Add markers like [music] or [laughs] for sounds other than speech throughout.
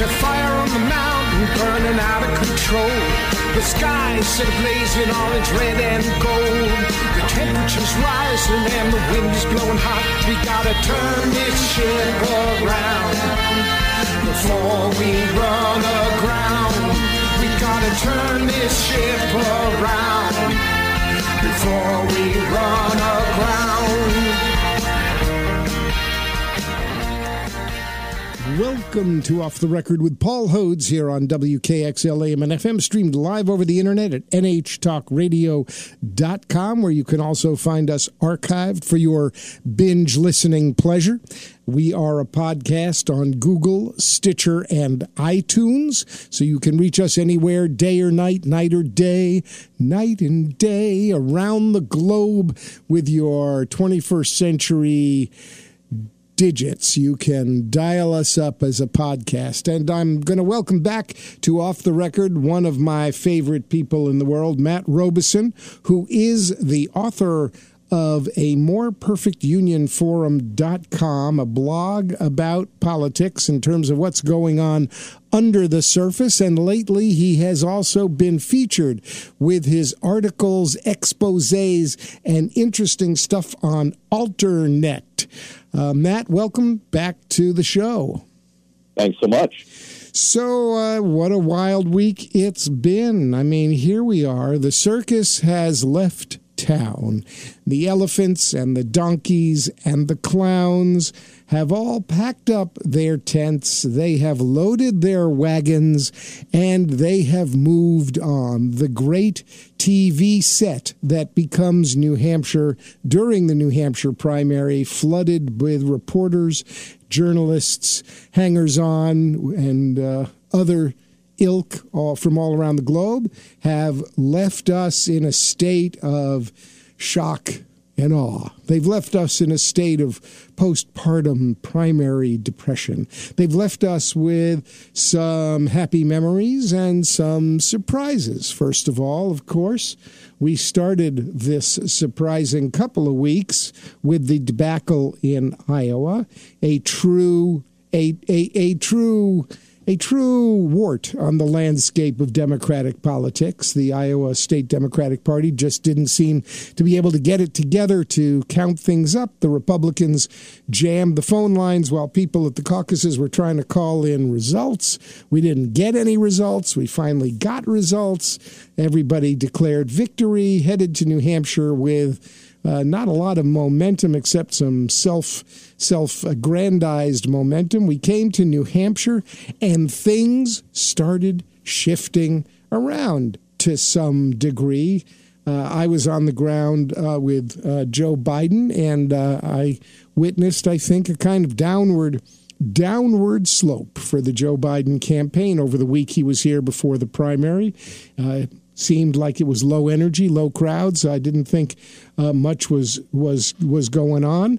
A fire on the mountain burning out of control. The ablaze in orange, red, and gold. The temperature's rising and the wind is blowing hot. We gotta turn this ship around before we run aground. We gotta turn this ship around before we run aground. Welcome to Off the Record with Paul Hodes here on WKXL AM and FM, streamed live over the internet at nhtalkradio.com, where you can also find us archived for your binge listening pleasure. We are a podcast on Google, Stitcher, and iTunes, so you can reach us anywhere, day or night, night or day, night and day, around the globe with your 21st century digits. You can dial us up as a podcast. And I'm going to welcome back to Off the Record one of my favorite people in the world, Matt Robison, who is the author of a more perfect union forum.com, a blog about politics in terms of what's going on under the surface. And lately, he has also been featured with his articles, exposes, and interesting stuff on Alternet. Uh, Matt, welcome back to the show. Thanks so much. So, uh, what a wild week it's been. I mean, here we are. The circus has left town. The elephants and the donkeys and the clowns have all packed up their tents, they have loaded their wagons, and they have moved on. The great TV set that becomes New Hampshire during the New Hampshire primary, flooded with reporters, journalists, hangers on, and uh, other ilk all, from all around the globe, have left us in a state of shock and awe. They've left us in a state of postpartum primary depression. They've left us with some happy memories and some surprises. First of all, of course, we started this surprising couple of weeks with the debacle in Iowa, a true a a, a true a true wart on the landscape of Democratic politics. The Iowa State Democratic Party just didn't seem to be able to get it together to count things up. The Republicans jammed the phone lines while people at the caucuses were trying to call in results. We didn't get any results. We finally got results. Everybody declared victory, headed to New Hampshire with uh, not a lot of momentum except some self self aggrandized momentum. We came to New Hampshire and things started shifting around to some degree. Uh, I was on the ground uh, with uh, Joe Biden, and uh, I witnessed, I think, a kind of downward downward slope for the Joe Biden campaign over the week he was here before the primary. Seemed like it was low energy, low crowds. I didn't think uh, much was was was going on.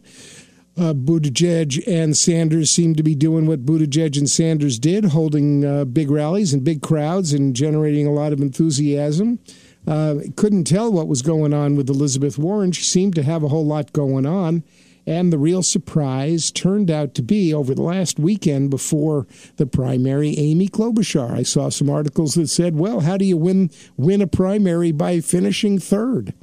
Uh, Buttigieg and Sanders seemed to be doing what Buttigieg and Sanders did, holding uh, big rallies and big crowds and generating a lot of enthusiasm. Uh, couldn't tell what was going on with Elizabeth Warren. She seemed to have a whole lot going on. And the real surprise turned out to be over the last weekend before the primary, Amy Klobuchar. I saw some articles that said, well, how do you win, win a primary by finishing third?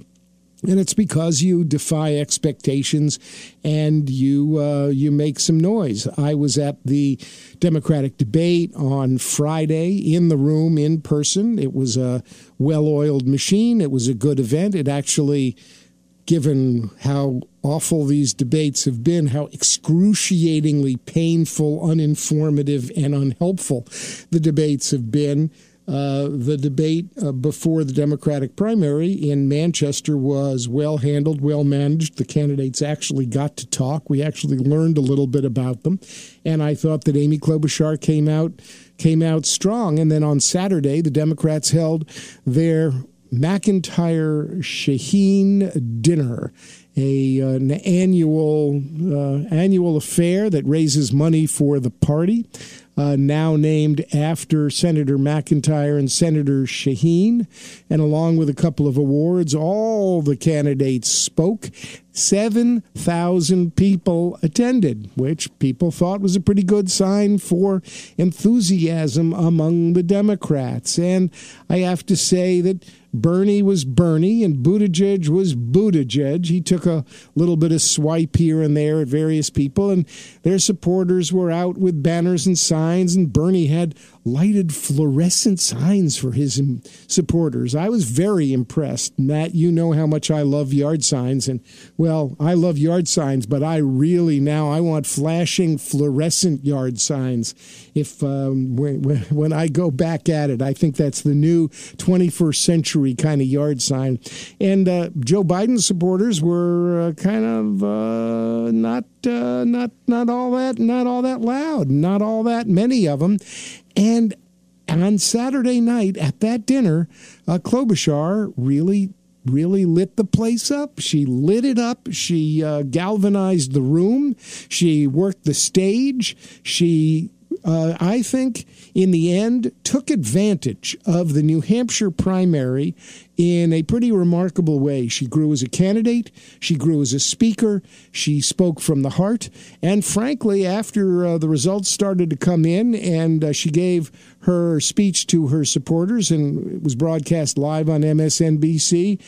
And it's because you defy expectations and you uh, you make some noise. I was at the Democratic debate on Friday in the room in person. It was a well-oiled machine. It was a good event. It actually given how awful these debates have been, how excruciatingly painful, uninformative, and unhelpful the debates have been. Uh, the debate uh, before the Democratic primary in Manchester was well handled, well managed. The candidates actually got to talk. We actually learned a little bit about them, and I thought that Amy Klobuchar came out came out strong. And then on Saturday, the Democrats held their McIntyre Shaheen Dinner, a, uh, an annual uh, annual affair that raises money for the party. Uh, now named after Senator McIntyre and Senator Shaheen. And along with a couple of awards, all the candidates spoke. 7,000 people attended, which people thought was a pretty good sign for enthusiasm among the Democrats. And I have to say that Bernie was Bernie and Buttigieg was Buttigieg. He took a little bit of swipe here and there at various people, and their supporters were out with banners and signs, and Bernie had lighted fluorescent signs for his supporters. I was very impressed. Matt, you know how much I love yard signs, and well, I love yard signs, but I really now I want flashing fluorescent yard signs. If um, when, when I go back at it, I think that's the new 21st century kind of yard sign. And uh, Joe Biden supporters were uh, kind of uh, not uh, not not all that not all that loud, not all that many of them. And on Saturday night at that dinner, uh, Klobuchar really really lit the place up. She lit it up. She uh, galvanized the room. She worked the stage. She uh, I think, in the end, took advantage of the New Hampshire primary in a pretty remarkable way. She grew as a candidate, she grew as a speaker, she spoke from the heart, and frankly, after uh, the results started to come in and uh, she gave her speech to her supporters and it was broadcast live on MSNBC,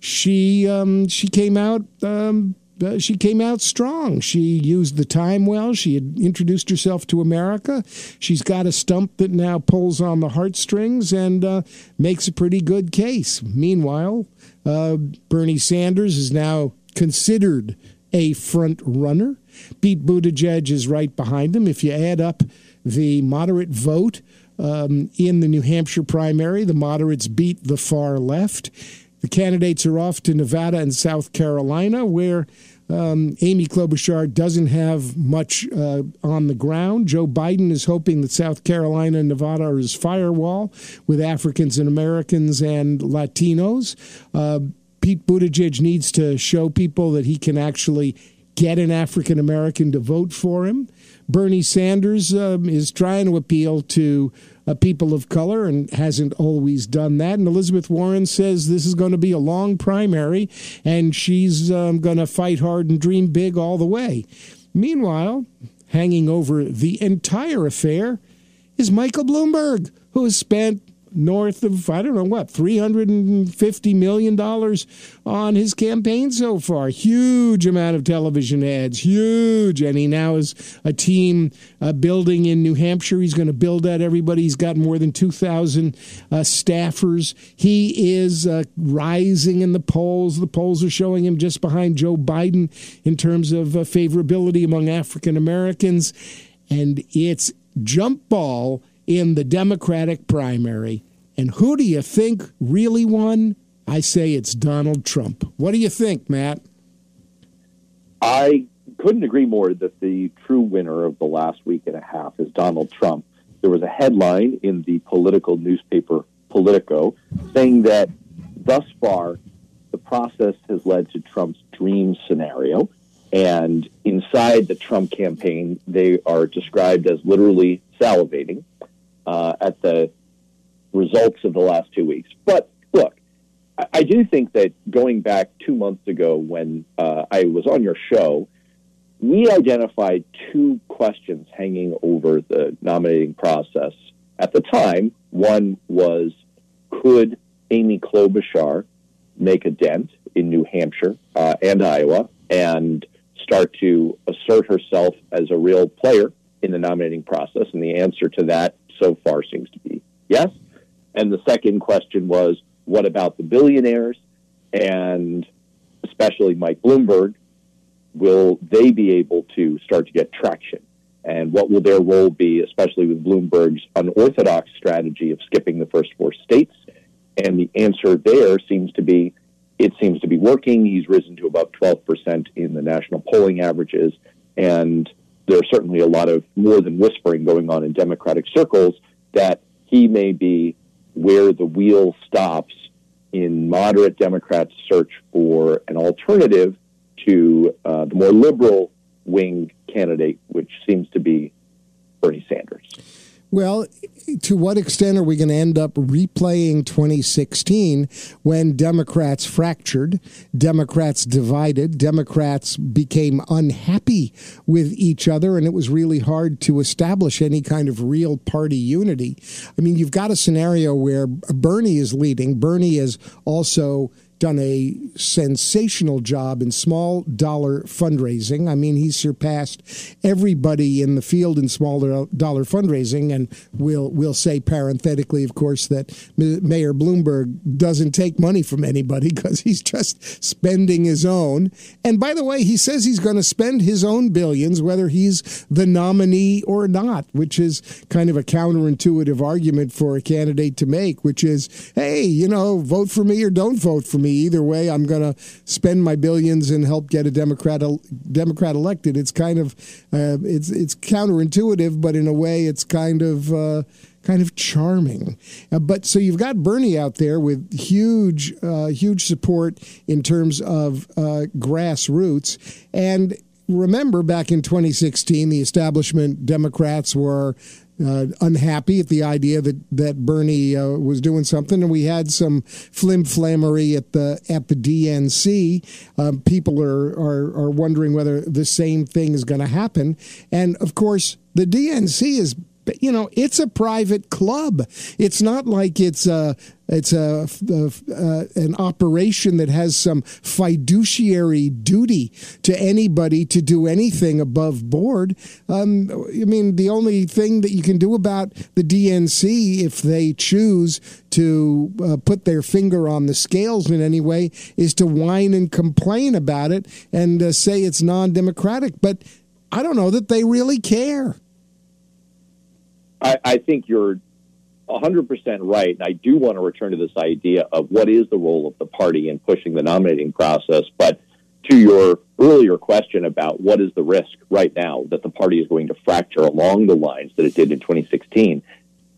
she um, she came out. Um, uh, she came out strong. She used the time well. She had introduced herself to America. She's got a stump that now pulls on the heartstrings and uh, makes a pretty good case. Meanwhile, uh, Bernie Sanders is now considered a front runner. Pete Buttigieg is right behind him. If you add up the moderate vote um, in the New Hampshire primary, the moderates beat the far left. The candidates are off to Nevada and South Carolina, where um, Amy Klobuchar doesn't have much uh, on the ground. Joe Biden is hoping that South Carolina and Nevada are his firewall with Africans and Americans and Latinos. Uh, Pete Buttigieg needs to show people that he can actually get an African American to vote for him. Bernie Sanders um, is trying to appeal to uh, people of color and hasn't always done that. And Elizabeth Warren says this is going to be a long primary and she's um, going to fight hard and dream big all the way. Meanwhile, hanging over the entire affair is Michael Bloomberg, who has spent north of, I don't know what, $350 million on his campaign so far. Huge amount of television ads, huge. And he now has a team uh, building in New Hampshire. He's going to build out everybody. He's got more than 2,000 uh, staffers. He is uh, rising in the polls. The polls are showing him just behind Joe Biden in terms of uh, favorability among African Americans. And it's jump ball in the Democratic primary. And who do you think really won? I say it's Donald Trump. What do you think, Matt? I couldn't agree more that the true winner of the last week and a half is Donald Trump. There was a headline in the political newspaper Politico saying that thus far the process has led to Trump's dream scenario. And inside the Trump campaign, they are described as literally salivating uh, at the results of the last two weeks. But look, I, I do think that going back two months ago when uh, I was on your show, we identified two questions hanging over the nominating process at the time. One was could Amy Klobuchar make a dent in New Hampshire uh, and Iowa and start to assert herself as a real player in the nominating process? And the answer to that so far seems to be yes. And the second question was, what about the billionaires and especially Mike Bloomberg? Will they be able to start to get traction? And what will their role be, especially with Bloomberg's unorthodox strategy of skipping the first four states? And the answer there seems to be it seems to be working. He's risen to about 12% in the national polling averages. And there's certainly a lot of more than whispering going on in Democratic circles that he may be where the wheel stops in moderate Democrats' search for an alternative to uh, the more liberal wing candidate, which seems to be Bernie Sanders. Well, to what extent are we going to end up replaying 2016 when Democrats fractured, Democrats divided, Democrats became unhappy with each other, and it was really hard to establish any kind of real party unity? I mean, you've got a scenario where Bernie is leading. Bernie is also done a sensational job in small dollar fundraising. I mean, he's surpassed everybody in the field in small dollar fundraising. And we'll we'll say parenthetically, of course, that Mayor Bloomberg doesn't take money from anybody [laughs] because he's just spending his own. And by the way, he says he's going to spend his own billions, whether he's the nominee or not, which is kind of a counterintuitive argument for a candidate to make, which is, hey, you know, vote for me or don't vote for me me. Either way, I'm going to spend my billions and help get a Democrat Democrat elected. It's kind of uh, it's it's counterintuitive, but in a way, it's kind of. Uh, kind of charming. Uh, but so you've got Bernie out there with huge, uh, huge support in terms of uh, grassroots. And remember, back in 2016, the establishment Democrats were uh, unhappy at the idea that that Bernie uh, was doing something, and we had some flim flammery at the at the DNC. Um, people are, are are wondering whether the same thing is going to happen, and of course, the DNC is you know, it's a private club. It's not like it's a it's a, a an operation that has some fiduciary duty to anybody to do anything above board. Um, I mean, the only thing that you can do about the DNC, if they choose to uh, put their finger on the scales in any way, is to whine and complain about it and uh, say it's non-democratic. But I don't know that they really care. I, I think you're 100% right. And I do want to return to this idea of what is the role of the party in pushing the nominating process. But to your earlier question about what is the risk right now that the party is going to fracture along the lines that it did in 2016,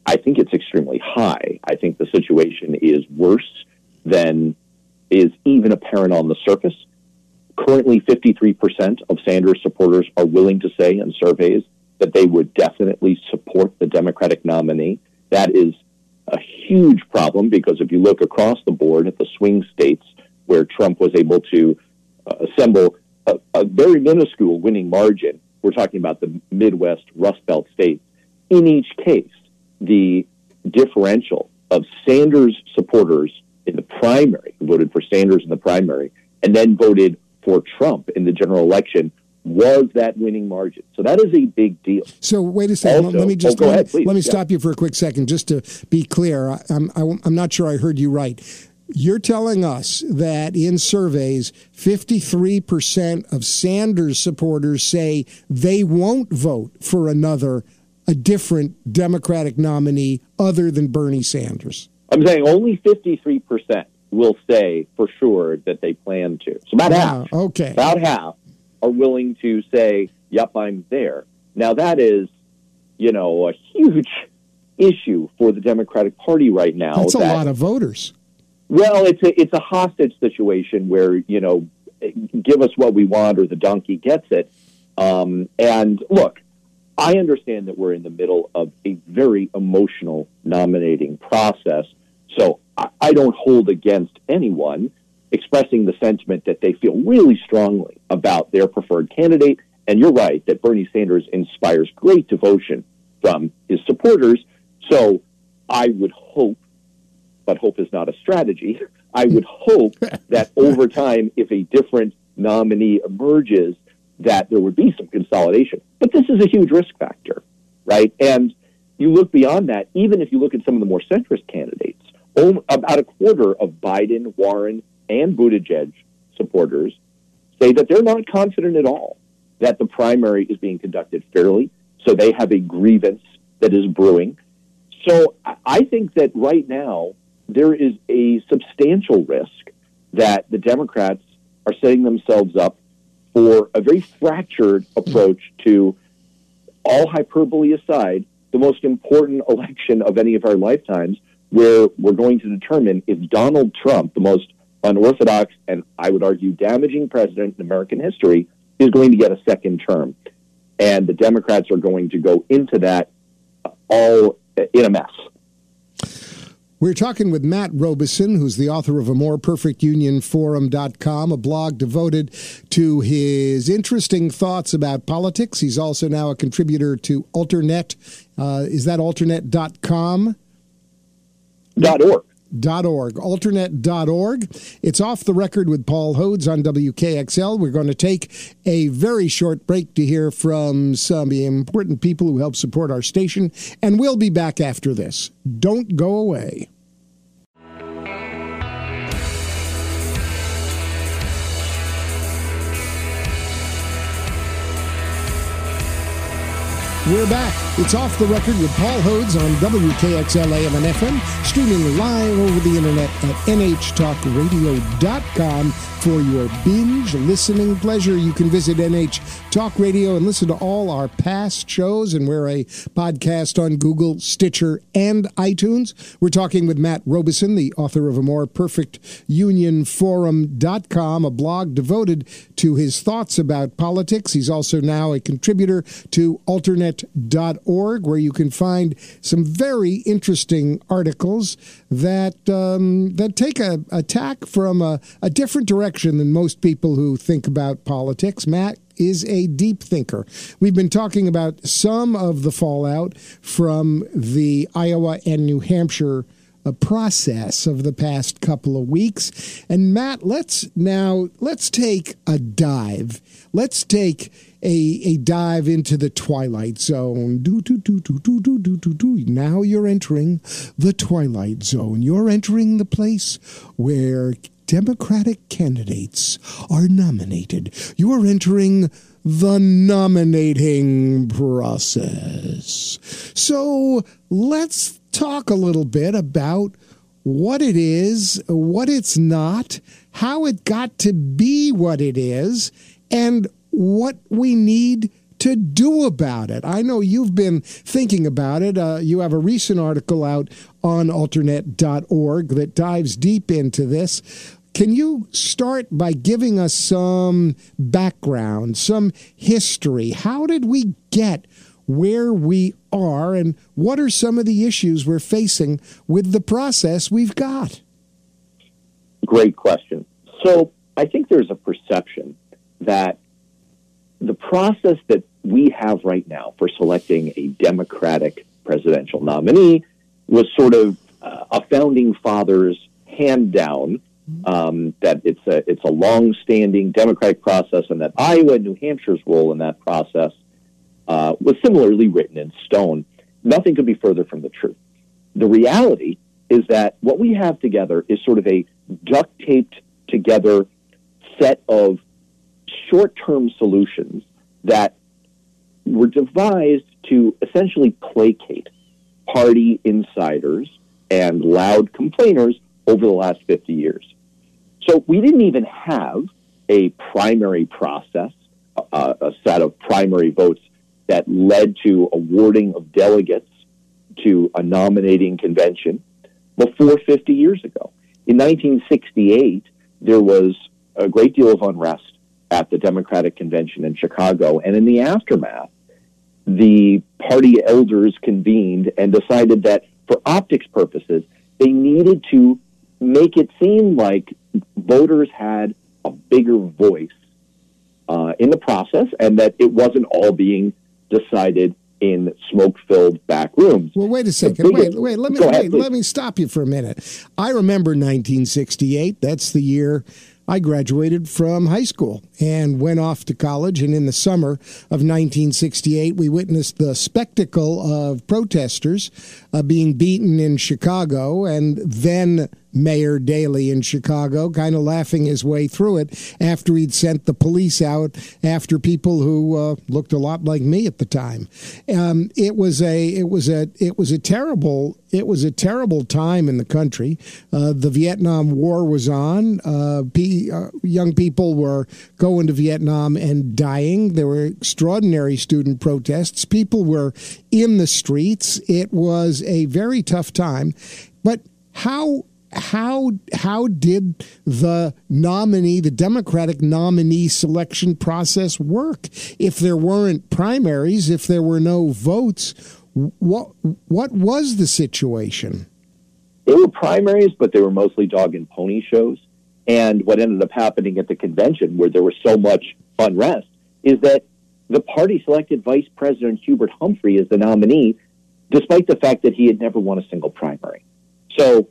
I think it's extremely high. I think the situation is worse than is even apparent on the surface. Currently, 53% of Sanders supporters are willing to say in surveys that they would definitely support the Democratic nominee. That is a huge problem because if you look across the board at the swing states where Trump was able to uh, assemble a, a, very minuscule winning margin, we're talking about the Midwest Rust Belt states. In each case, the differential of Sanders supporters in the primary, who voted for Sanders in the primary, and then voted for Trump in the general election was that winning margin. So that is a big deal. So wait a second. Also, let me just oh, ahead, let me yeah. stop you for a quick second, just to be clear. I, I'm I'm not sure I heard you right. You're telling us that in surveys, 53% of Sanders supporters say they won't vote for another, a different Democratic nominee other than Bernie Sanders. I'm saying only 53% will say for sure that they plan to. So about wow, half. Okay. About half are willing to say, yep, I'm there. Now, that is, you know, a huge issue for the Democratic Party right now. That's a lot of voters. Well, it's a, it's a hostage situation where, you know, give us what we want or the donkey gets it. Um, and look, I understand that we're in the middle of a very emotional nominating process. So I, I don't hold against anyone expressing the sentiment that they feel really strongly about their preferred candidate. And you're right that Bernie Sanders inspires great devotion from his supporters. So I would hope, but hope is not a strategy. I would hope [laughs] that over time, if a different nominee emerges, that there would be some consolidation. But this is a huge risk factor, right? And you look beyond that, even if you look at some of the more centrist candidates, about a quarter of Biden, Warren, and Buttigieg supporters say that they're not confident at all that the primary is being conducted fairly. So they have a grievance that is brewing. So I think that right now there is a substantial risk that the Democrats are setting themselves up for a very fractured approach to all hyperbole aside, the most important election of any of our lifetimes, where we're going to determine if Donald Trump, the most unorthodox and I would argue damaging president in American history is going to get a second term. And the Democrats are going to go into that all in a mess. We're talking with Matt Robison, who's the author of a more perfect union forum.com, a blog devoted to his interesting thoughts about politics. He's also now a contributor to Alternet. Uh, is that alternet.com? Dot org. Dot org, alternet.org. It's off the record with Paul Hodes on WKXL. We're going to take a very short break to hear from some important people who help support our station, and we'll be back after this. Don't go away. We're back. It's off the record with Paul Hodes on WKXL AM and FM, streaming live over the internet at nhtalkradio.com for your binge listening pleasure. You can visit NH Talk Radio and listen to all our past shows, and we're a podcast on Google, Stitcher, and iTunes. We're talking with Matt Robison, the author of A More Perfect Union Forum.com, a blog devoted to his thoughts about politics. He's also now a contributor to alternet.org, where you can find some very interesting articles that um, that take a attack from a, a different direction than most people who think about politics. Matt is a deep thinker. We've been talking about some of the fallout from the Iowa and New Hampshire uh, process of the past couple of weeks. And Matt, let's now let's take a dive. Let's take a, a dive into the twilight zone. Do, do, do, do, do, do, do, do, do. Now you're entering the twilight zone. You're entering the place where Democratic candidates are nominated. You are entering the nominating process. So let's talk a little bit about what it is, what it's not, how it got to be what it is, and what we need to do about it. I know you've been thinking about it. Uh, you have a recent article out on alternet.org that dives deep into this. Can you start by giving us some background, some history? How did we get where we are, and what are some of the issues we're facing with the process we've got? Great question. So, I think there's a perception that the process that we have right now for selecting a Democratic presidential nominee was sort of uh, a founding fathers hand down um, that it's a it's a long-standing democratic process, and that Iowa and New Hampshire's role in that process uh, was similarly written in stone. Nothing could be further from the truth. The reality is that what we have together is sort of a duct taped together set of short term solutions that were devised to essentially placate party insiders and loud complainers over the last 50 years. So we didn't even have a primary process, uh, a set of primary votes that led to awarding of delegates to a nominating convention before 50 years ago. In 1968, there was a great deal of unrest at the Democratic Convention in Chicago. And in the aftermath, the party elders convened and decided that for optics purposes, they needed to make it seem like voters had a bigger voice uh, in the process and that it wasn't all being decided in smoke-filled back rooms. Well, wait a second. Wait, wait. Let me wait, let me stop you for a minute. I remember 1968. That's the year I graduated from high school and went off to college. And in the summer of 1968, we witnessed the spectacle of protesters uh, being beaten in Chicago and then Mayor Daley in Chicago, kind of laughing his way through it after he'd sent the police out after people who uh, looked a lot like me at the time. Um, it was a it was a it was a terrible it was a terrible time in the country. Uh, the Vietnam War was on. Uh, P, uh, young people were going to Vietnam and dying. There were extraordinary student protests. People were in the streets. It was a very tough time. But how how how did the nominee, the Democratic nominee selection process work? If there weren't primaries, if there were no votes, What what was the situation? They were primaries, but they were mostly dog and pony shows. And what ended up happening at the convention, where there was so much unrest, is that the party selected Vice President Hubert Humphrey as the nominee, despite the fact that he had never won a single primary. So,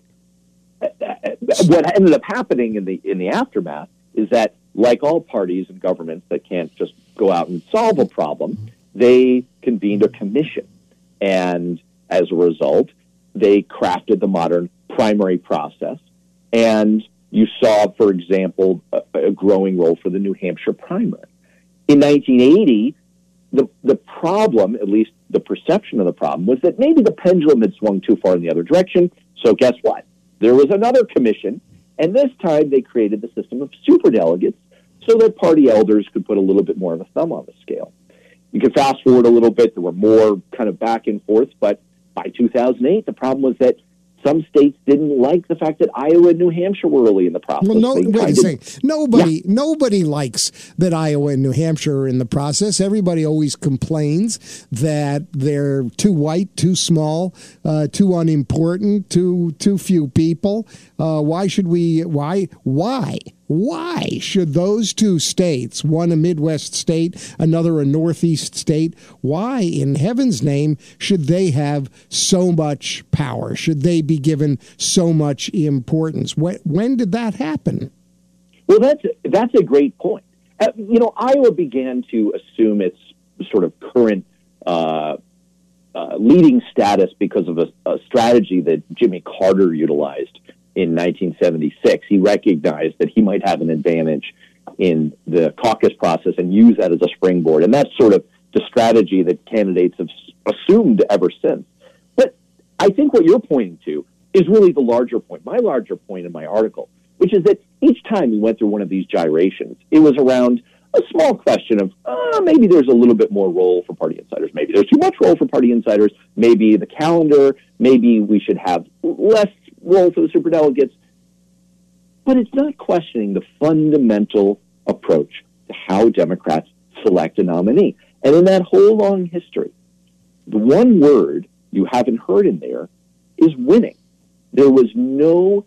what ended up happening in the in the aftermath is that, like all parties and governments that can't just go out and solve a problem, they convened a commission, and as a result, they crafted the modern primary process. And you saw, for example, a, a growing role for the New Hampshire primary. In 1980, the, the problem, at least the perception of the problem, was that maybe the pendulum had swung too far in the other direction. So guess what? There was another commission, and this time they created the system of superdelegates so that party elders could put a little bit more of a thumb on the scale. You can fast forward a little bit. There were more kind of back and forth, but by 2008, the problem was that some states didn't like the fact that Iowa and New Hampshire were early in the process. Well, no, wait a second. Nobody, yeah. nobody likes that Iowa and New Hampshire are in the process. Everybody always complains that they're too white, too small, uh, too unimportant, too too few people. Uh, why should we? Why? Why? Why should those two states, one a Midwest state, another a Northeast state, why in heaven's name should they have so much power? Should they be given so much importance? When, did that happen? Well, that's that's a great point. Uh, you know, Iowa began to assume its sort of current uh, uh, leading status because of a, a strategy that Jimmy Carter utilized in 1976, he recognized that he might have an advantage in the caucus process and use that as a springboard. And that's sort of the strategy that candidates have assumed ever since. But I think what you're pointing to is really the larger point, my larger point in my article, which is that each time we went through one of these gyrations, it was around a small question of uh, maybe there's a little bit more role for party insiders. Maybe there's too much role for party insiders. Maybe the calendar. Maybe we should have less role for the superdelegates. But it's not questioning the fundamental approach to how Democrats select a nominee. And in that whole long history, the one word you haven't heard in there is winning. There was no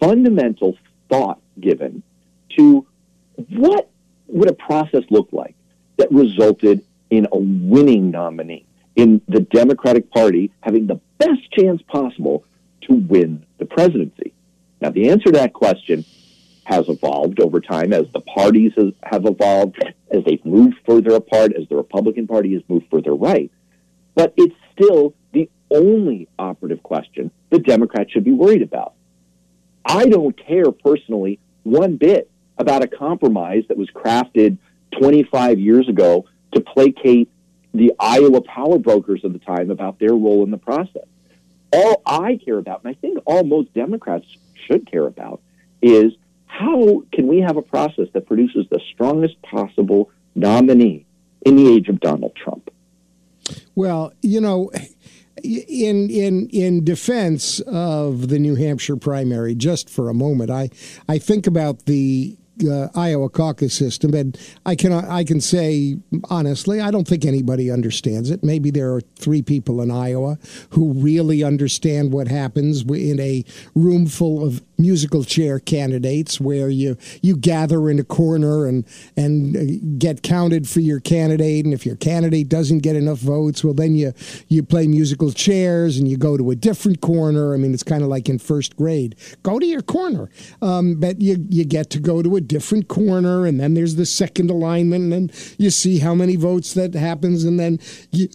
fundamental thought given to what would a process look like that resulted in a winning nominee, in the Democratic Party having the best chance possible to win the presidency? Now, the answer to that question has evolved over time as the parties have evolved, as they've moved further apart, as the Republican Party has moved further right. But it's still the only operative question the Democrats should be worried about. I don't care personally one bit about a compromise that was crafted 25 years ago to placate the Iowa power brokers of the time about their role in the process all I care about, and I think all most Democrats should care about, is how can we have a process that produces the strongest possible nominee in the age of Donald Trump? Well, you know, in in in defense of the New Hampshire primary, just for a moment, I I think about the uh, Iowa caucus system, and I can I can say honestly, I don't think anybody understands it. Maybe there are three people in Iowa who really understand what happens in a room full of musical chair candidates, where you you gather in a corner and and uh, get counted for your candidate, and if your candidate doesn't get enough votes, well then you you play musical chairs and you go to a different corner. I mean, it's kind of like in first grade. Go to your corner, um, but you you get to go to a different corner, and then there's the second alignment, and you see how many votes that happens, and then you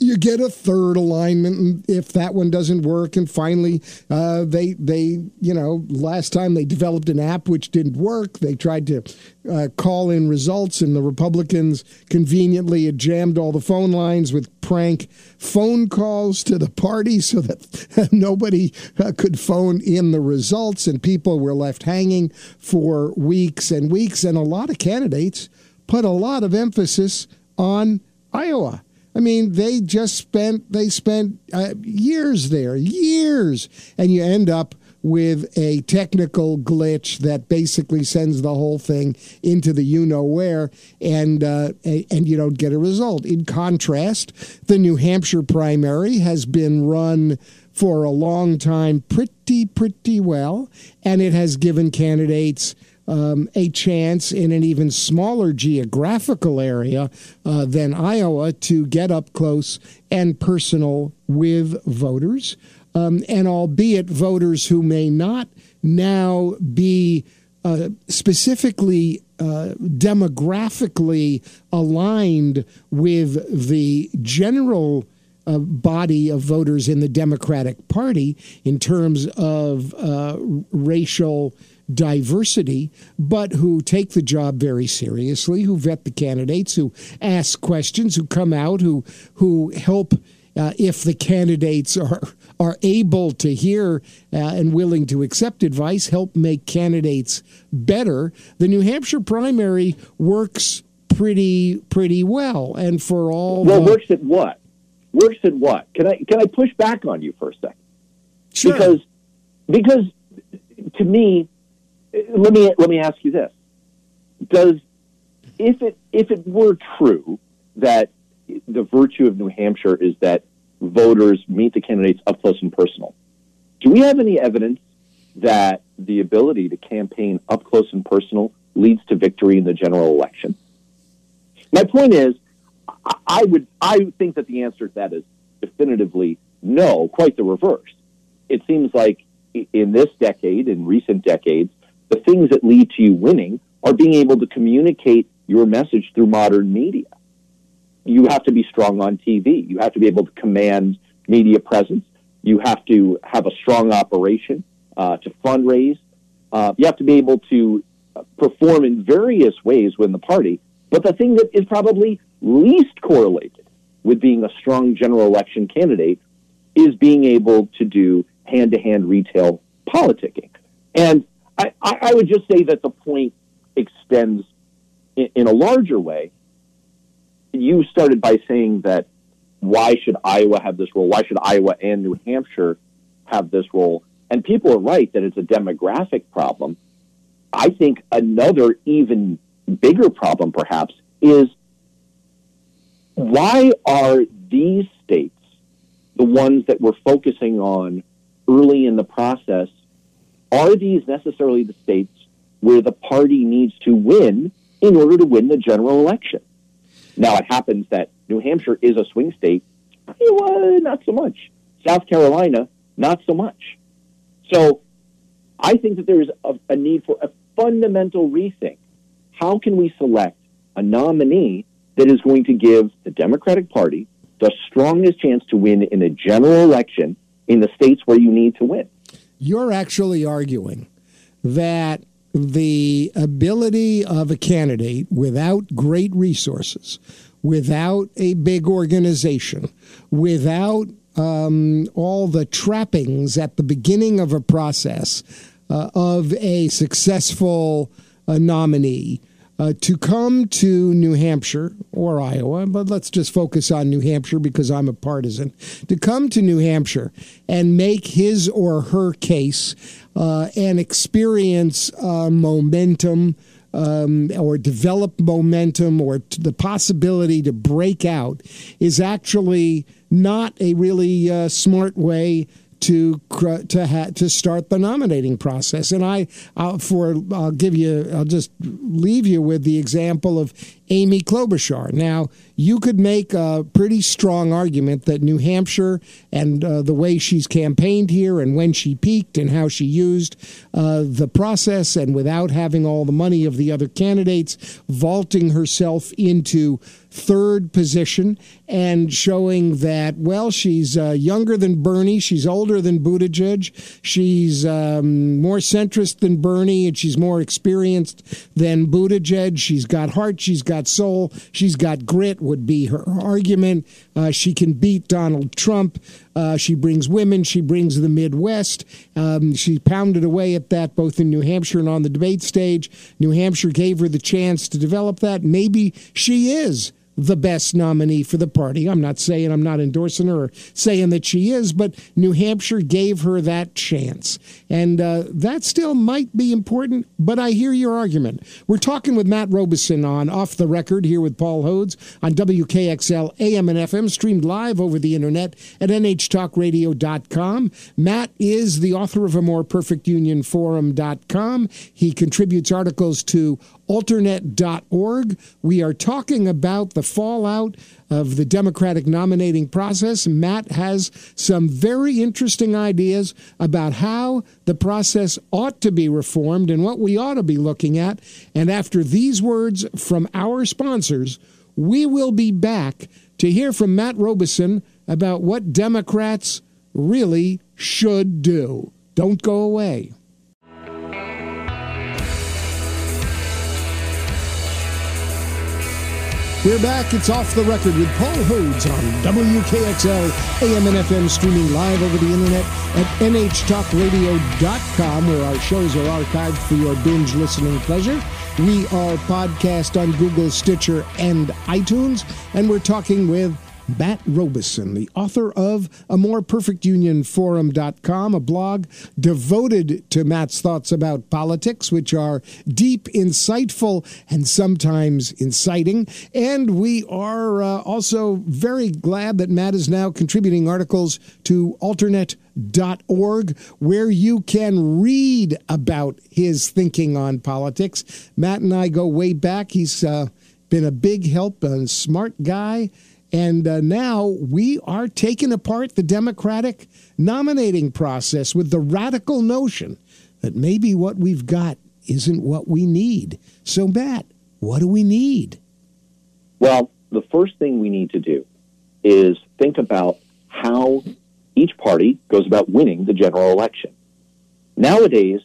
you get a third alignment and if that one doesn't work and finally uh, they they you know last time they developed an app which didn't work they tried to uh, call in results and the republicans conveniently had jammed all the phone lines with prank phone calls to the party so that [laughs] nobody uh, could phone in the results and people were left hanging for weeks and weeks and a lot of candidates put a lot of emphasis on iowa I mean, they just spent they spent uh, years there, years, and you end up with a technical glitch that basically sends the whole thing into the you know where, and uh, and you don't get a result. In contrast, the New Hampshire primary has been run for a long time pretty pretty well, and it has given candidates. Um, a chance in an even smaller geographical area uh, than Iowa to get up close and personal with voters. Um, and albeit voters who may not now be uh, specifically uh, demographically aligned with the general uh, body of voters in the Democratic Party in terms of uh, racial diversity, but who take the job very seriously, who vet the candidates, who ask questions, who come out, who who help uh, if the candidates are are able to hear uh, and willing to accept advice, help make candidates better. The New Hampshire primary works pretty pretty well, and for all well, the, works at what? Works at what? Can I can I push back on you for a second? Sure. Because because to me, let me let me ask you this: Does if it if it were true that the virtue of New Hampshire is that voters meet the candidates up close and personal. Do we have any evidence that the ability to campaign up close and personal leads to victory in the general election? My point is, I would I think that the answer to that is definitively no, quite the reverse. It seems like in this decade, in recent decades, the things that lead to you winning are being able to communicate your message through modern media you have to be strong on TV. You have to be able to command media presence. You have to have a strong operation uh, to fundraise. Uh, you have to be able to perform in various ways within the party. But the thing that is probably least correlated with being a strong general election candidate is being able to do hand to hand retail politicking. And I, I, would just say that the point extends in, in a larger way you started by saying that why should Iowa have this role? Why should Iowa and New Hampshire have this role? And people are right that it's a demographic problem. I think another even bigger problem, perhaps, is why are these states the ones that we're focusing on early in the process? Are these necessarily the states where the party needs to win in order to win the general election? Now, it happens that New Hampshire is a swing state. Iowa, not so much. South Carolina, not so much. So I think that there is a, a need for a fundamental rethink. How can we select a nominee that is going to give the Democratic Party the strongest chance to win in a general election in the states where you need to win? You're actually arguing that the ability of a candidate without great resources, without a big organization, without um, all the trappings at the beginning of a process uh, of a successful uh, nominee. Uh, to come to New Hampshire or Iowa, but let's just focus on New Hampshire because I'm a partisan, to come to New Hampshire and make his or her case uh, and experience uh, momentum um, or develop momentum or the possibility to break out is actually not a really uh, smart way to to ha- to start the nominating process. And I, I'll, for I'll give you, I'll just leave you with the example of Amy Klobuchar. Now, you could make a pretty strong argument that New Hampshire and uh, the way she's campaigned here and when she peaked and how she used uh, the process and without having all the money of the other candidates, vaulting herself into third position and showing that, well, she's uh, younger than Bernie, she's older than Buttigieg, she's um, more centrist than Bernie, and she's more experienced than Buttigieg. She's got heart, she's got soul, she's got grit, would be her argument. Uh, she can beat Donald Trump. Uh, she brings women. She brings the Midwest. Um, she pounded away at that both in New Hampshire and on the debate stage. New Hampshire gave her the chance to develop that. Maybe she is the best nominee for the party. I'm not saying I'm not endorsing her or saying that she is, but New Hampshire gave her that chance. And uh, that still might be important, but I hear your argument. We're talking with Matt Robison on Off the Record here with Paul Hodes on WKXL AM and FM, streamed live over the internet at nhtalkradio.com. Matt is the author of a more perfect union forum.com. He contributes articles to alternet.org. We are talking about the fallout of the Democratic nominating process. Matt has some very interesting ideas about how the process ought to be reformed and what we ought to be looking at. And after these words from our sponsors, we will be back to hear from Matt Robison about what Democrats really should do. Don't go away. We're back. It's off the record with Paul Hodes on WKXL AM and FM, streaming live over the internet at nhtalkradio.com, where our shows are archived for your binge listening pleasure. We are podcast on Google, Stitcher, and iTunes, and we're talking with Matt Robison, the author of A More Perfect Union Forum.com, a blog devoted to Matt's thoughts about politics, which are deep, insightful, and sometimes inciting. And we are uh, also very glad that Matt is now contributing articles to alternet.org where you can read about his thinking on politics. Matt and I go way back. He's uh, been a big help, a smart guy and uh, now we are taking apart the Democratic nominating process with the radical notion that maybe what we've got isn't what we need. So, Matt, what do we need? Well, the first thing we need to do is think about how each party goes about winning the general election. Nowadays,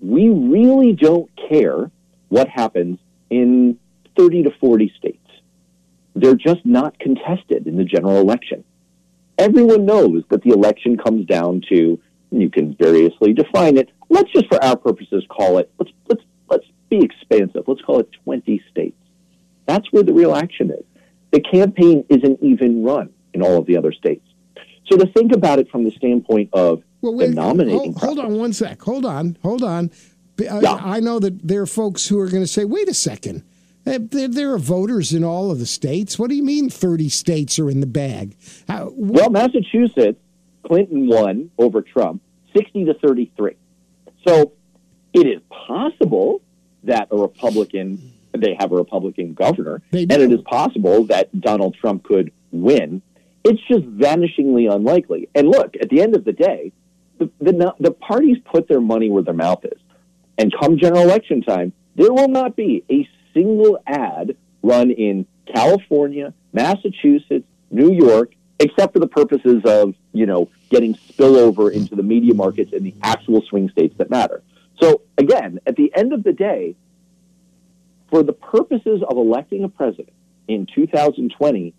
we really don't care what happens in 30 to 40 states they're just not contested in the general election. Everyone knows that the election comes down to, you can variously define it. Let's just for our purposes call it, let's, let's, let's be expansive. Let's call it 20 states. That's where the real action is. The campaign isn't even run in all of the other states. So to think about it from the standpoint of well, wait, the nominating hold, hold, on one sec. Hold on. Hold on. I, uh, yeah. I know that there are folks who are going to say, wait a second Eh, there are voters in all of the states. What do you mean 30 states are in the bag? How, well, Massachusetts, Clinton won over Trump 60 to 33. So it is possible that a Republican, they have a Republican governor, and it is possible that Donald Trump could win. It's just vanishingly unlikely. And look, at the end of the day, the, the, the parties put their money where their mouth is. And come general election time, there will not be a single ad run in California, Massachusetts, New York, except for the purposes of, you know, getting spillover into the media markets and the actual swing states that matter. So again, at the end of the day, for the purposes of electing a president in 2020,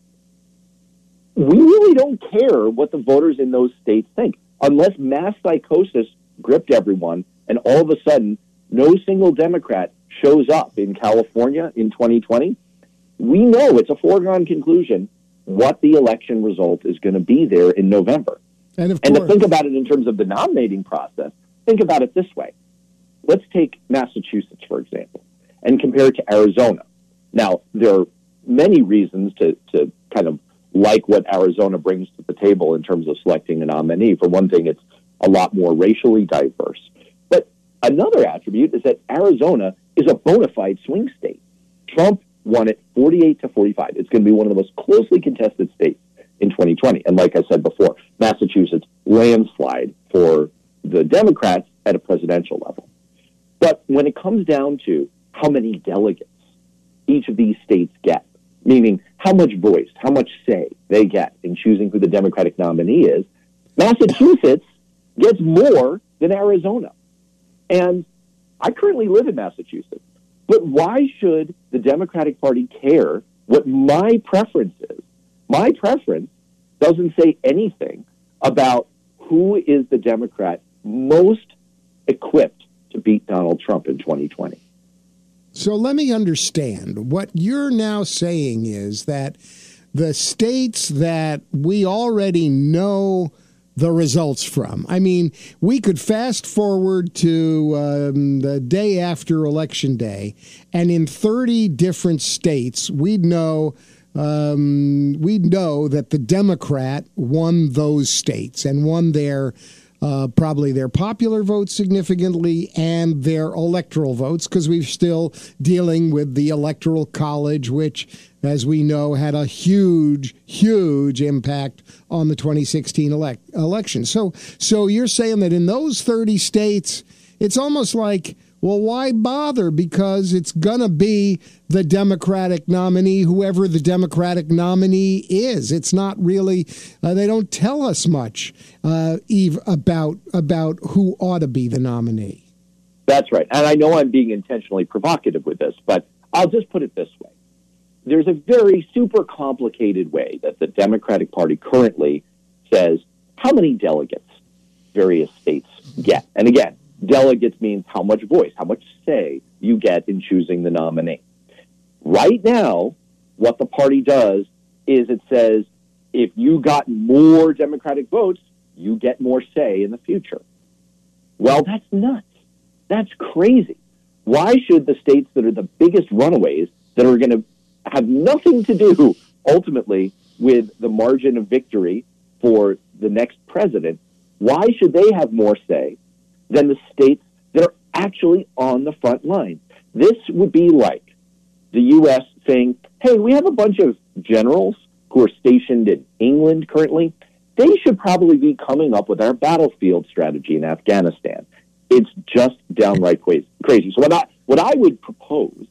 we really don't care what the voters in those states think unless mass psychosis gripped everyone and all of a sudden no single Democrat shows up in California in 2020, we know it's a foregone conclusion what the election result is going to be there in November. And, and to think about it in terms of the nominating process, think about it this way. Let's take Massachusetts, for example, and compare it to Arizona. Now, there are many reasons to, to kind of like what Arizona brings to the table in terms of selecting a nominee. For one thing, it's a lot more racially diverse. Another attribute is that Arizona is a bona fide swing state. Trump won it 48 to 45. It's going to be one of the most closely contested states in 2020. And like I said before, Massachusetts landslide for the Democrats at a presidential level. But when it comes down to how many delegates each of these states get, meaning how much voice, how much say they get in choosing who the Democratic nominee is, Massachusetts gets more than Arizona. And I currently live in Massachusetts. But why should the Democratic Party care what my preference is? My preference doesn't say anything about who is the Democrat most equipped to beat Donald Trump in 2020. So let me understand. What you're now saying is that the states that we already know the results from. I mean, we could fast forward to um, the day after Election Day, and in 30 different states, we'd know. Um, we'd know that the Democrat won those states and won their uh, probably their popular votes significantly and their electoral votes because we're still dealing with the electoral college, which, as we know, had a huge, huge impact on the 2016 elect- election. So, so you're saying that in those 30 states, it's almost like well, why bother? Because it's going to be the Democratic nominee, whoever the Democratic nominee is. It's not really, uh, they don't tell us much, uh, Eve, about, about who ought to be the nominee. That's right. And I know I'm being intentionally provocative with this, but I'll just put it this way. There's a very super complicated way that the Democratic Party currently says how many delegates various states get. And again, delegates means how much voice, how much say you get in choosing the nominee. Right now, what the party does is it says if you got more Democratic votes, you get more say in the future. Well, that's nuts. That's crazy. Why should the states that are the biggest runaways, that are going to have nothing to do ultimately with the margin of victory for the next president, why should they have more say than the states that are actually on the front line. This would be like the U.S. saying, hey, we have a bunch of generals who are stationed in England currently. They should probably be coming up with our battlefield strategy in Afghanistan. It's just downright crazy. So what I, what I would propose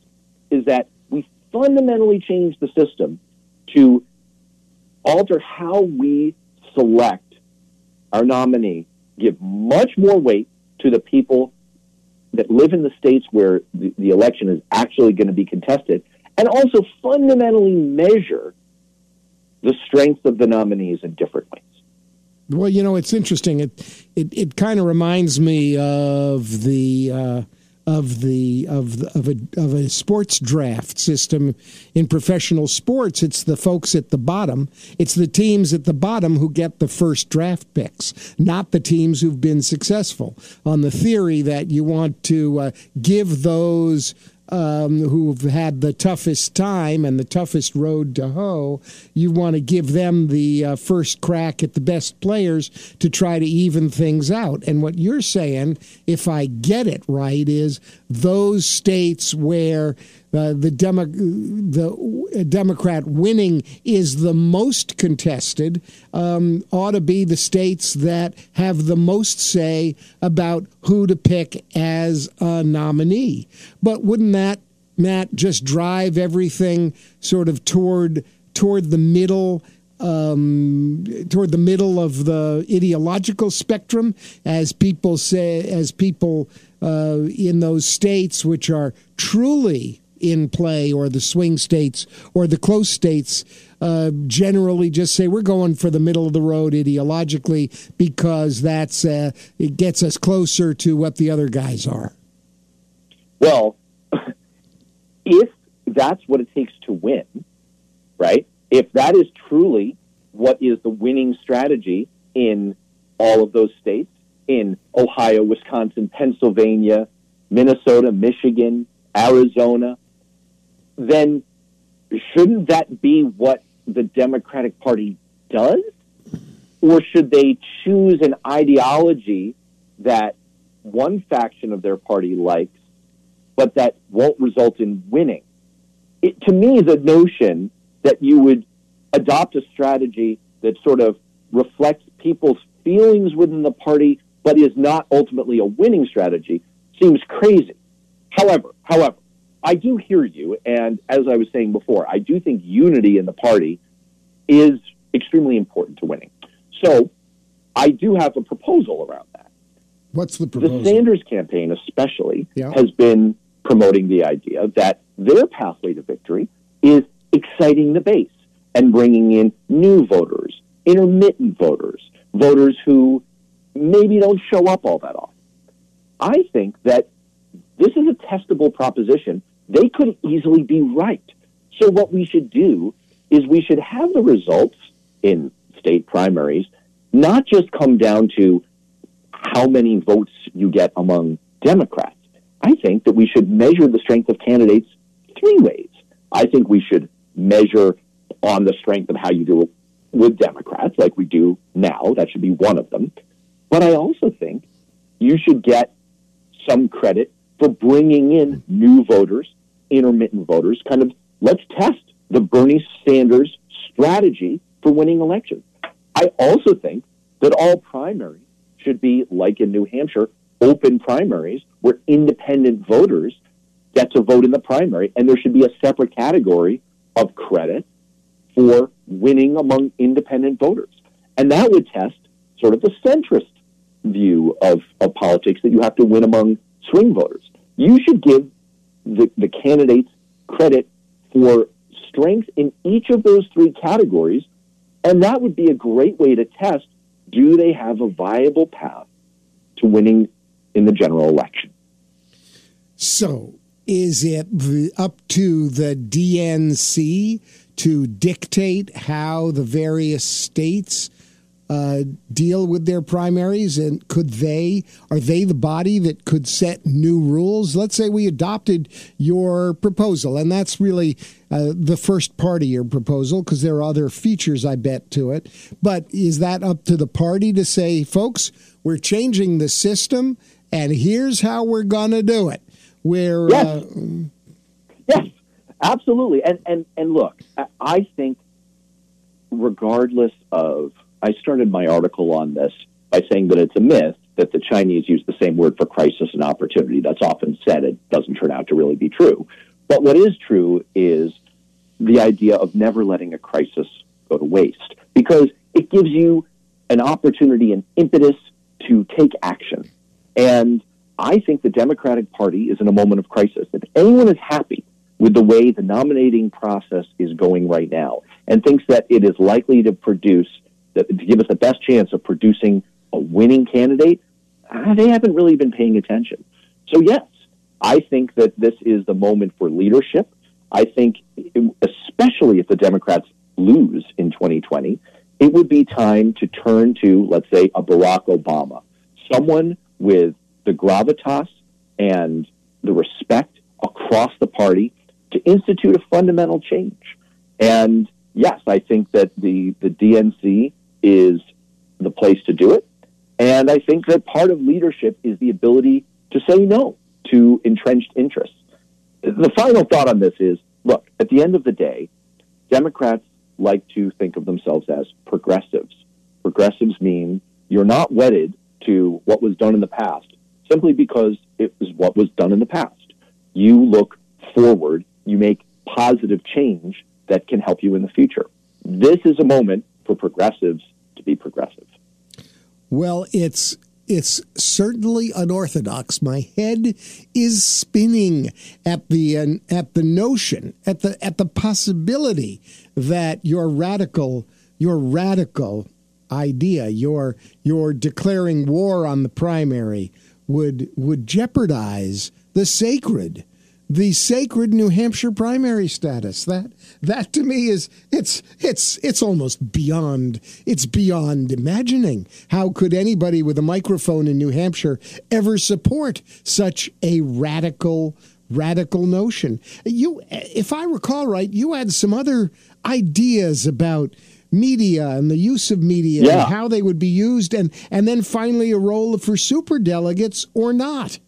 is that we fundamentally change the system to alter how we select our nominee, give much more weight to the people that live in the states where the, the election is actually going to be contested, and also fundamentally measure the strength of the nominees in different ways. Well, you know, it's interesting. It it, it kind of reminds me of the uh, of the of the, of a of a sports draft system. In professional sports it's the folks at the bottom. It's the teams at the bottom who get the first draft picks not the teams who've been successful. On the theory that you want to uh, give those um, who've had the toughest time and the toughest road to hoe, you want to give them the uh, first crack at the best players to try to even things out. And what you're saying, if I get it right, is those states where uh, the Demo- the Democrat winning is the most contested um, ought to be the states that have the most say about who to pick as a nominee. But wouldn't that Matt just drive everything sort of toward toward the middle? um, toward the middle of the ideological spectrum, as people say, as people uh, in those states which are truly in play, or the swing states, or the close states, uh, generally just say we're going for the middle of the road ideologically because that's uh, it gets us closer to what the other guys are. Well, [laughs] if that's what it takes to win, right? if that is truly what is the winning strategy in all of those states, in Ohio, Wisconsin, Pennsylvania, Minnesota, Michigan, Arizona, then shouldn't that be what the Democratic Party does? Or should they choose an ideology that one faction of their party likes, but that won't result in winning? It, to me, the notion that you would adopt a strategy that sort of reflects people's feelings within the party, but is not ultimately a winning strategy, seems crazy. However, however, I do hear you, and as I was saying before, I do think unity in the party is extremely important to winning. So, I do have a proposal around that. What's the proposal? The Sanders campaign, especially, yeah. has been promoting the idea that their pathway to victory is exciting the base and bringing in new voters, intermittent voters, voters who maybe don't show up all that often. I think that this is a testable proposition they could easily be right. So what we should do is we should have the results in state primaries not just come down to how many votes you get among Democrats. I think that we should measure the strength of candidates three ways. I think we should measure on the strength of how you do it with Democrats, like we do now. That should be one of them. But I also think you should get some credit for bringing in new voters, intermittent voters, kind of let's test the Bernie Sanders strategy for winning elections. I also think that all primaries should be, like in New Hampshire, open primaries where independent voters get to vote in the primary, and there should be a separate category of credit for winning among independent voters. And that would test sort of the centrist view of, of politics that you have to win among swing voters. You should give the, the candidates credit for strength in each of those three categories, and that would be a great way to test do they have a viable path to winning in the general election? So, is it up to the DNC to dictate how the various states uh, deal with their primaries? And could they, are they the body that could set new rules? Let's say we adopted your proposal, and that's really uh, the first part of your proposal because there are other features, I bet, to it. But is that up to the party to say, folks, we're changing the system, and here's how we're going to do it? Where, yes. Uh, yes, absolutely. And, and, and look, I think regardless of I started my article on this by saying that it's a myth that the Chinese use the same word for crisis and opportunity. That's often said. It doesn't turn out to really be true. But what is true is the idea of never letting a crisis go to waste because it gives you an opportunity and impetus to take action. And I think the Democratic Party is in a moment of crisis. If anyone is happy with the way the nominating process is going right now and thinks that it is likely to produce to give us the best chance of producing a winning candidate, uh, they haven't really been paying attention. So, yes, I think that this is the moment for leadership. I think, especially if the Democrats lose in 2020, it would be time to turn to, let's say, a Barack Obama, someone with the gravitas and the respect across the party to institute a fundamental change. And yes, I think that the, the DNC is the place to do it. And I think that part of leadership is the ability to say no to entrenched interests. The final thought on this is look, at the end of the day, Democrats like to think of themselves as progressives. Progressives mean you're not wedded to what was done in the past simply because it was what was done in the past. You look forward, you make positive change that can help you in the future. This is a moment for progressives to be progressive. Well, it's it's certainly unorthodox. My head is spinning at the uh, at the notion, at the at the possibility that your radical your radical idea, your your declaring war on the primary would would jeopardize the sacred the sacred New Hampshire primary status. That that to me is it's it's it's almost beyond it's beyond imagining. How could anybody with a microphone in New Hampshire ever support such a radical radical notion? You if I recall right, you had some other ideas about media and the use of media yeah. and how they would be used and and then finally a role for super delegates or not.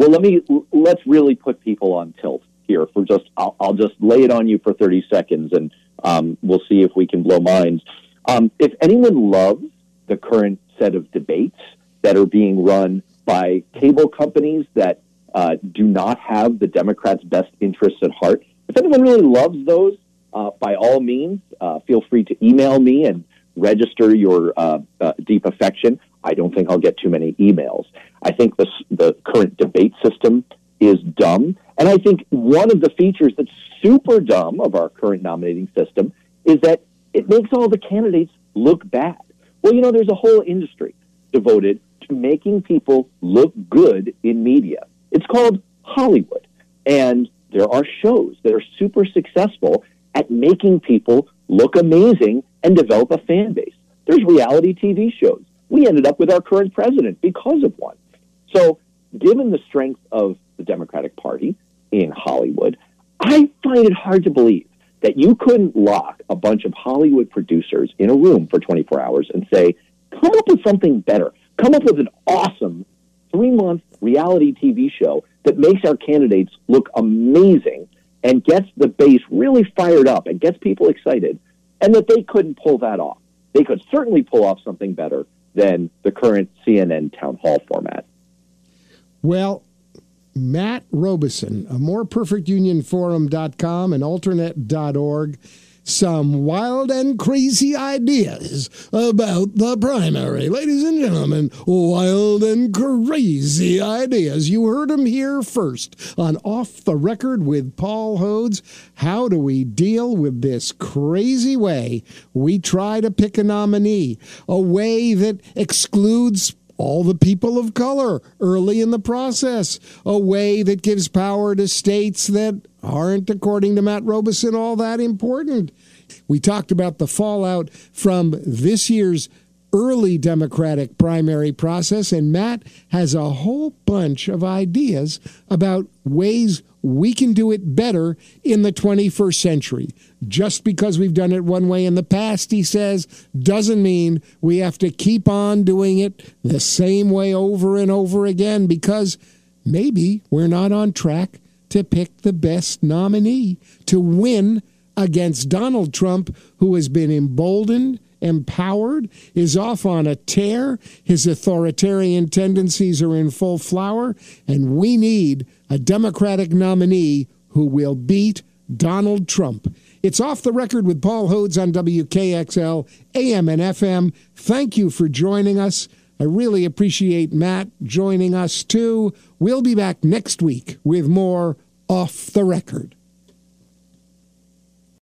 Well, let me let's really put people on tilt here for just I'll, I'll just lay it on you for 30 seconds and um, we'll see if we can blow minds. Um, if anyone loves the current set of debates that are being run by cable companies that uh, do not have the Democrats' best interests at heart, if anyone really loves those, uh, by all means, uh, feel free to email me and register your uh, uh, deep affection. I don't think I'll get too many emails. I think the, the current debate system is dumb. And I think one of the features that's super dumb of our current nominating system is that it makes all the candidates look bad. Well, you know, there's a whole industry devoted to making people look good in media. It's called Hollywood. And there are shows that are super successful at making people look amazing and develop a fan base. There's reality TV shows. We ended up with our current president because of one. So, given the strength of the Democratic Party in Hollywood, I find it hard to believe that you couldn't lock a bunch of Hollywood producers in a room for 24 hours and say, come up with something better. Come up with an awesome three month reality TV show that makes our candidates look amazing and gets the base really fired up and gets people excited, and that they couldn't pull that off. They could certainly pull off something better than the current CNN town hall format. Well, Matt Robeson, a Robison of moreperfectunionforum.com and alternet.org some wild and crazy ideas about the primary. Ladies and gentlemen, wild and crazy ideas. You heard them here first on Off the Record with Paul Hodes. How do we deal with this crazy way we try to pick a nominee? A way that excludes all the people of color early in the process, a way that gives power to states that aren't, according to Matt Robeson, all that important. We talked about the fallout from this year's early Democratic primary process, and Matt has a whole bunch of ideas about ways we can do it better in the 21st century. Just because we've done it one way in the past, he says, doesn't mean we have to keep on doing it the same way over and over again because maybe we're not on track to pick the best nominee to win against Donald Trump, who has been emboldened empowered, is off on a tear. His authoritarian tendencies are in full flower, and we need a Democratic nominee who will beat Donald Trump. It's off the record with Paul Hodes on WKXL, AM and FM. Thank you for joining us. I really appreciate Matt joining us too. We'll be back next week with more Off the Record.